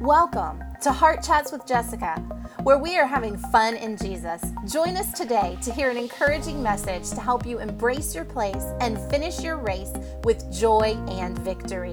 Welcome to Heart Chats with Jessica, where we are having fun in Jesus. Join us today to hear an encouraging message to help you embrace your place and finish your race with joy and victory.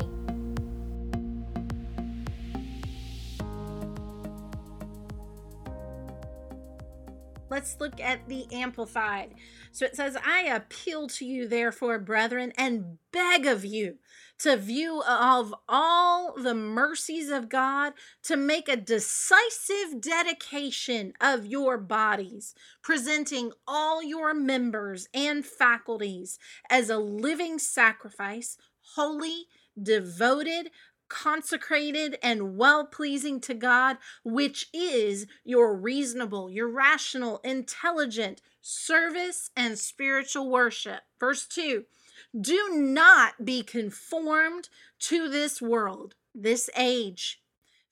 Let's look at the Amplified. So it says, I appeal to you, therefore, brethren, and beg of you to view uh, of all the mercies of God, to make a decisive dedication of your bodies, presenting all your members and faculties as a living sacrifice, holy, devoted, consecrated and well pleasing to God, which is your reasonable, your rational, intelligent service and spiritual worship. Verse 2 do not be conformed to this world, this age,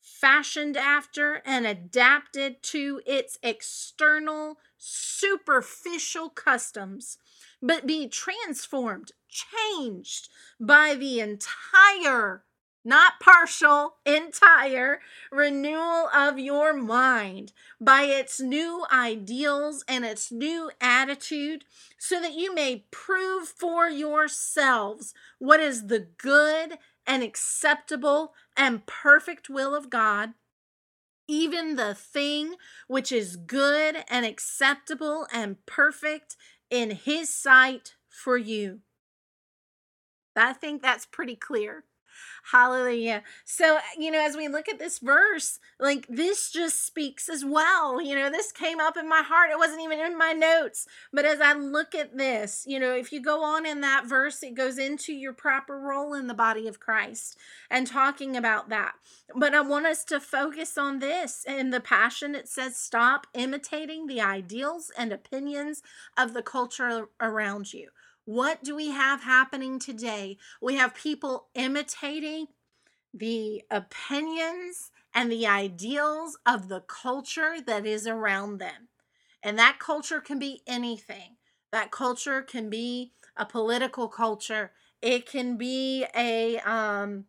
fashioned after and adapted to its external, superficial customs, but be transformed, changed by the entire not partial, entire renewal of your mind by its new ideals and its new attitude, so that you may prove for yourselves what is the good and acceptable and perfect will of God. Even the thing which is good and acceptable and perfect in His sight for you. I think that's pretty clear. Hallelujah. So, you know, as we look at this verse, like this just speaks as well. You know, this came up in my heart. It wasn't even in my notes. But as I look at this, you know, if you go on in that verse, it goes into your proper role in the body of Christ and talking about that. But I want us to focus on this. In the Passion, it says, stop imitating the ideals and opinions of the culture around you. What do we have happening today? We have people imitating the opinions and the ideals of the culture that is around them. And that culture can be anything. That culture can be a political culture. It can be a um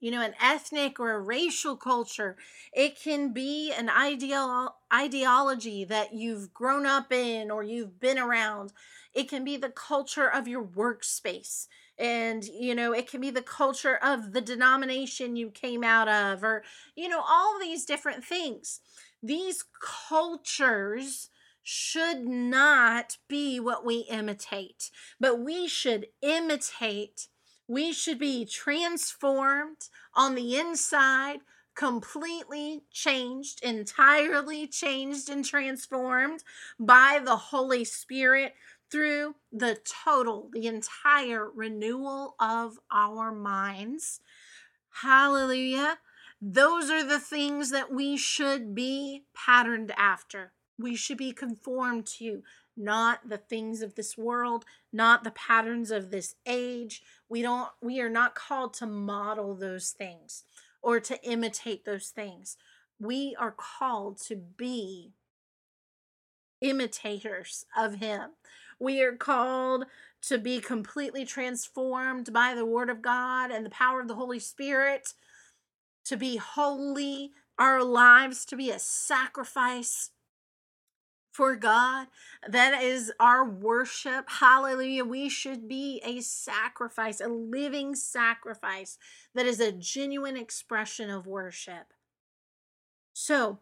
you know an ethnic or a racial culture. It can be an ideal ideology that you've grown up in or you've been around. It can be the culture of your workspace. And, you know, it can be the culture of the denomination you came out of, or, you know, all these different things. These cultures should not be what we imitate, but we should imitate. We should be transformed on the inside completely changed, entirely changed and transformed by the Holy Spirit through the total, the entire renewal of our minds. Hallelujah. Those are the things that we should be patterned after. We should be conformed to, not the things of this world, not the patterns of this age. We don't we are not called to model those things or to imitate those things. We are called to be imitators of him. We are called to be completely transformed by the Word of God and the power of the Holy Spirit, to be holy, our lives to be a sacrifice for God. That is our worship. Hallelujah. We should be a sacrifice, a living sacrifice that is a genuine expression of worship. So,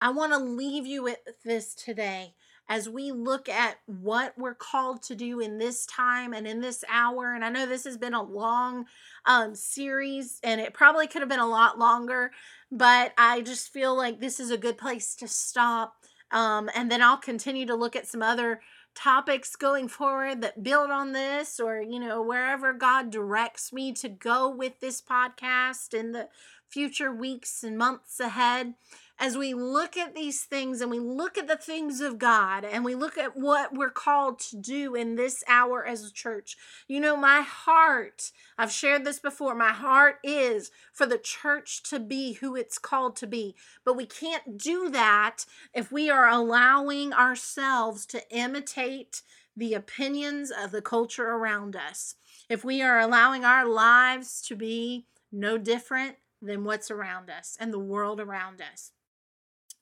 I want to leave you with this today as we look at what we're called to do in this time and in this hour. And I know this has been a long um, series and it probably could have been a lot longer, but I just feel like this is a good place to stop. Um, and then I'll continue to look at some other topics going forward that build on this or you know wherever god directs me to go with this podcast in the future weeks and months ahead as we look at these things and we look at the things of God and we look at what we're called to do in this hour as a church, you know, my heart, I've shared this before, my heart is for the church to be who it's called to be. But we can't do that if we are allowing ourselves to imitate the opinions of the culture around us. If we are allowing our lives to be no different than what's around us and the world around us.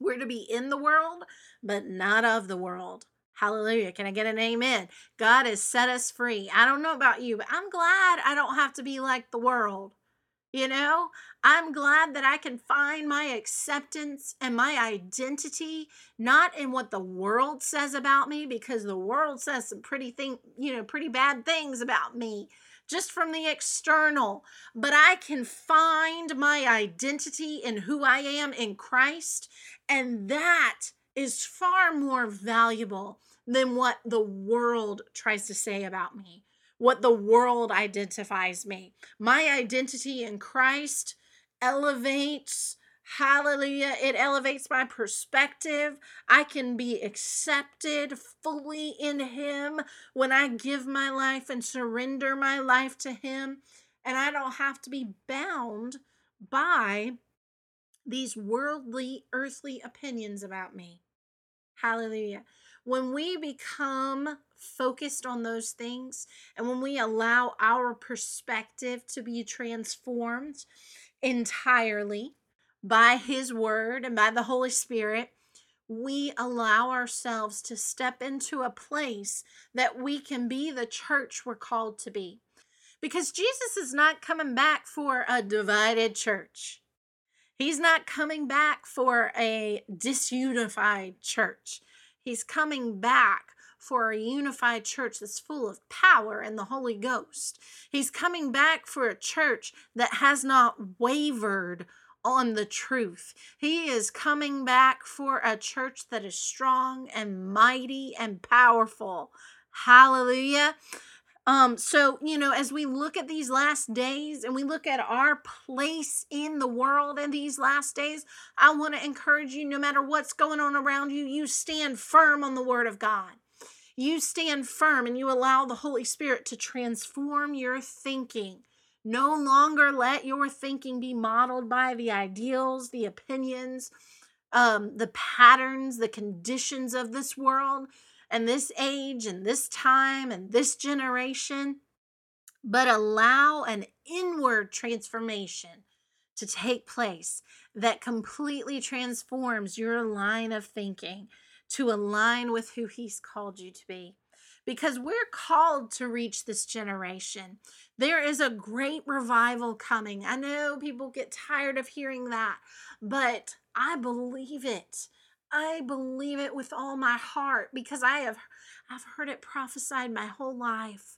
We're to be in the world, but not of the world. Hallelujah. Can I get an amen? God has set us free. I don't know about you, but I'm glad I don't have to be like the world. You know, I'm glad that I can find my acceptance and my identity not in what the world says about me because the world says some pretty thing, you know, pretty bad things about me just from the external, but I can find my identity in who I am in Christ, and that is far more valuable than what the world tries to say about me what the world identifies me. My identity in Christ elevates, hallelujah, it elevates my perspective. I can be accepted fully in Him when I give my life and surrender my life to Him. And I don't have to be bound by these worldly, earthly opinions about me. Hallelujah. When we become focused on those things and when we allow our perspective to be transformed entirely by His Word and by the Holy Spirit, we allow ourselves to step into a place that we can be the church we're called to be. Because Jesus is not coming back for a divided church. He's not coming back for a disunified church. He's coming back for a unified church that's full of power and the Holy Ghost. He's coming back for a church that has not wavered on the truth. He is coming back for a church that is strong and mighty and powerful. Hallelujah. Um, so, you know, as we look at these last days and we look at our place in the world in these last days, I want to encourage you no matter what's going on around you, you stand firm on the word of God. You stand firm and you allow the Holy Spirit to transform your thinking. No longer let your thinking be modeled by the ideals, the opinions, um, the patterns, the conditions of this world and this age and this time and this generation, but allow an inward transformation to take place that completely transforms your line of thinking to align with who He's called you to be. Because we're called to reach this generation. There is a great revival coming. I know people get tired of hearing that, but I believe it. I believe it with all my heart because I have I've heard it prophesied my whole life.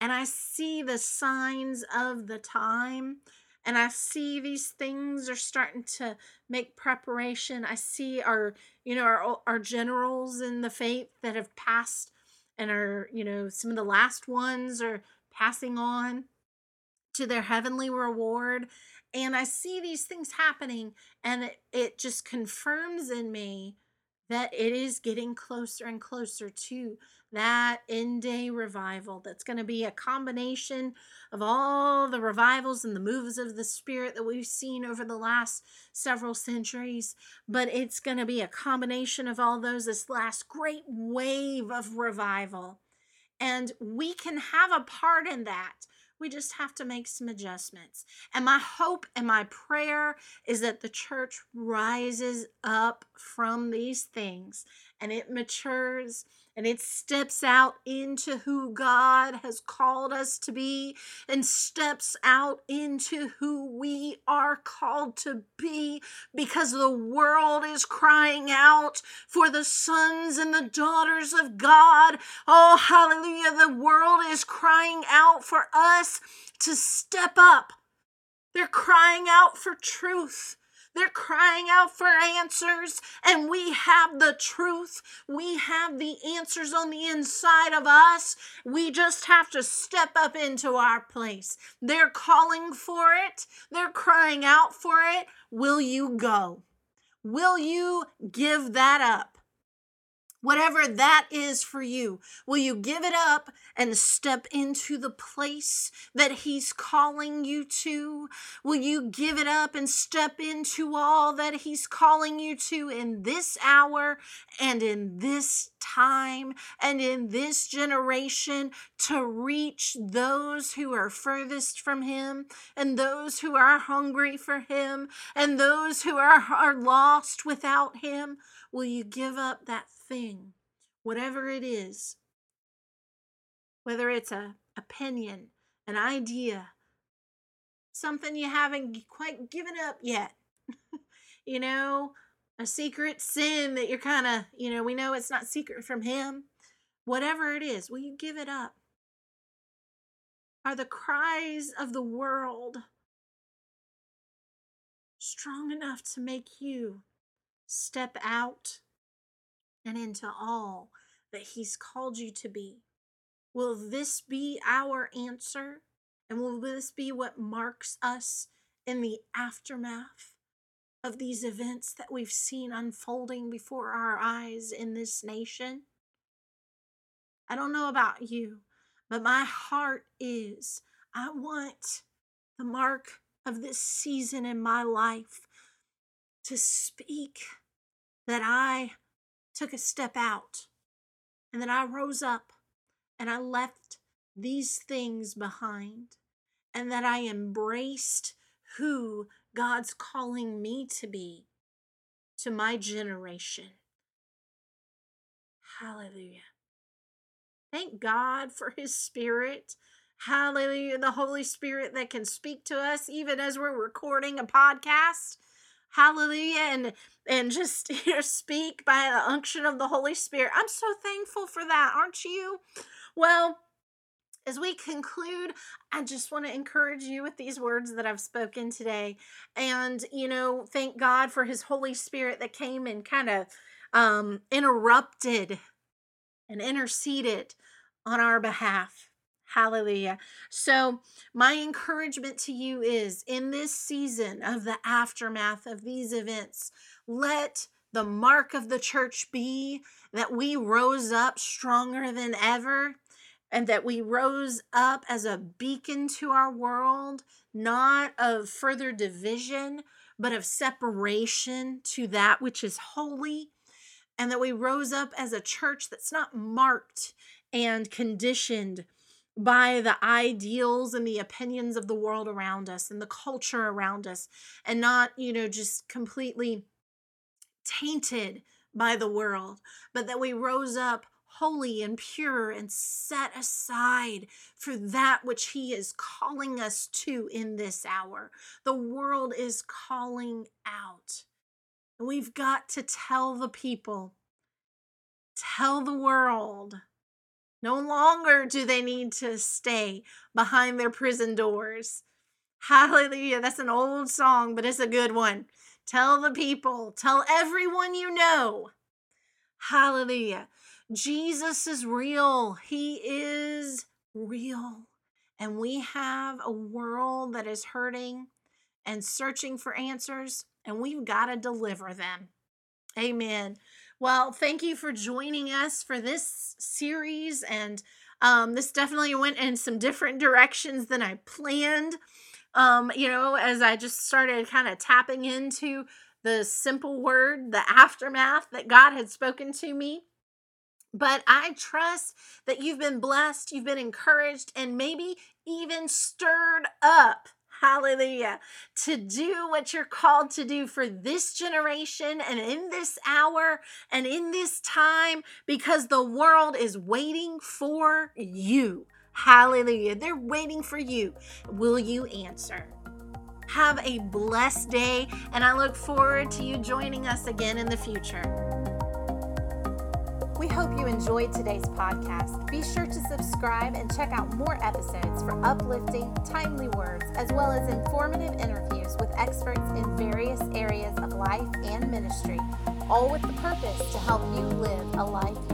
And I see the signs of the time and I see these things are starting to make preparation. I see our, you know, our our generals in the faith that have passed and are, you know, some of the last ones are passing on to their heavenly reward and I see these things happening, and it, it just confirms in me that it is getting closer and closer to that end day revival that's going to be a combination of all the revivals and the moves of the spirit that we've seen over the last several centuries but it's going to be a combination of all those this last great wave of revival. And we can have a part in that we just have to make some adjustments. And my hope and my prayer is that the church rises up from these things and it matures and it steps out into who God has called us to be and steps out into who we are called to be because the world is crying out for the sons and the daughters of God. Oh, hallelujah. The world is crying out for us to step up. They're crying out for truth. They're crying out for answers, and we have the truth. We have the answers on the inside of us. We just have to step up into our place. They're calling for it, they're crying out for it. Will you go? Will you give that up? Whatever that is for you, will you give it up and step into the place that He's calling you to? Will you give it up and step into all that He's calling you to in this hour and in this time and in this generation to reach those who are furthest from Him and those who are hungry for Him and those who are, are lost without Him? Will you give up that thing, whatever it is, whether it's a opinion, an idea, something you haven't quite given up yet, you know, a secret sin that you're kind of, you know, we know it's not secret from Him, whatever it is, will you give it up? Are the cries of the world strong enough to make you step out and into all that He's called you to be? Will this be our answer? And will this be what marks us in the aftermath of these events that we've seen unfolding before our eyes in this nation? I don't know about you, but my heart is I want the mark of this season in my life to speak that I took a step out and that I rose up and I left these things behind and that I embraced who God's calling me to be to my generation. Hallelujah. Thank God for His Spirit. Hallelujah. The Holy Spirit that can speak to us even as we're recording a podcast hallelujah and and just you know, speak by the unction of the holy spirit i'm so thankful for that aren't you well as we conclude, I just want to encourage you with these words that I've spoken today. And, you know, thank God for his Holy Spirit that came and kind of um, interrupted and interceded on our behalf. Hallelujah. So, my encouragement to you is in this season of the aftermath of these events, let the mark of the church be that we rose up stronger than ever and that we rose up as a beacon to our world, not of further division, but of separation to that which is holy. And that we rose up as a church that's not marked and conditioned by the ideals and the opinions of the world around us and the culture around us and not, you know, just completely tainted by the world, but that we rose up holy and pure and set aside for that which He is calling us to in this hour. The world is calling out. We've got to tell the people, tell the world no longer do they need to stay behind their prison doors. Hallelujah. That's an old song, but it's a good one. Tell the people, tell everyone you know. Hallelujah. Jesus is real. He is real. And we have a world that is hurting and searching for answers, and we've got to deliver them. Amen. Well, thank you for joining us for this series. And um, this definitely went in some different directions than I planned. Um, you know, as I just started kind of tapping into the simple word, the aftermath that God had spoken to me. But I trust that you've been blessed, you've been encouraged, and maybe even stirred up hallelujah, to do what you're called to do for this generation and in this hour and in this time because the world is waiting for you. Hallelujah. They're waiting for you. Will you answer? Have a blessed day, and I look forward to you joining us again in the future. We hope you enjoyed today's podcast. Be sure to subscribe and check out more episodes for uplifting, timely words, as well as informative interviews with experts in various areas of life and ministry, all with the purpose to help you live a life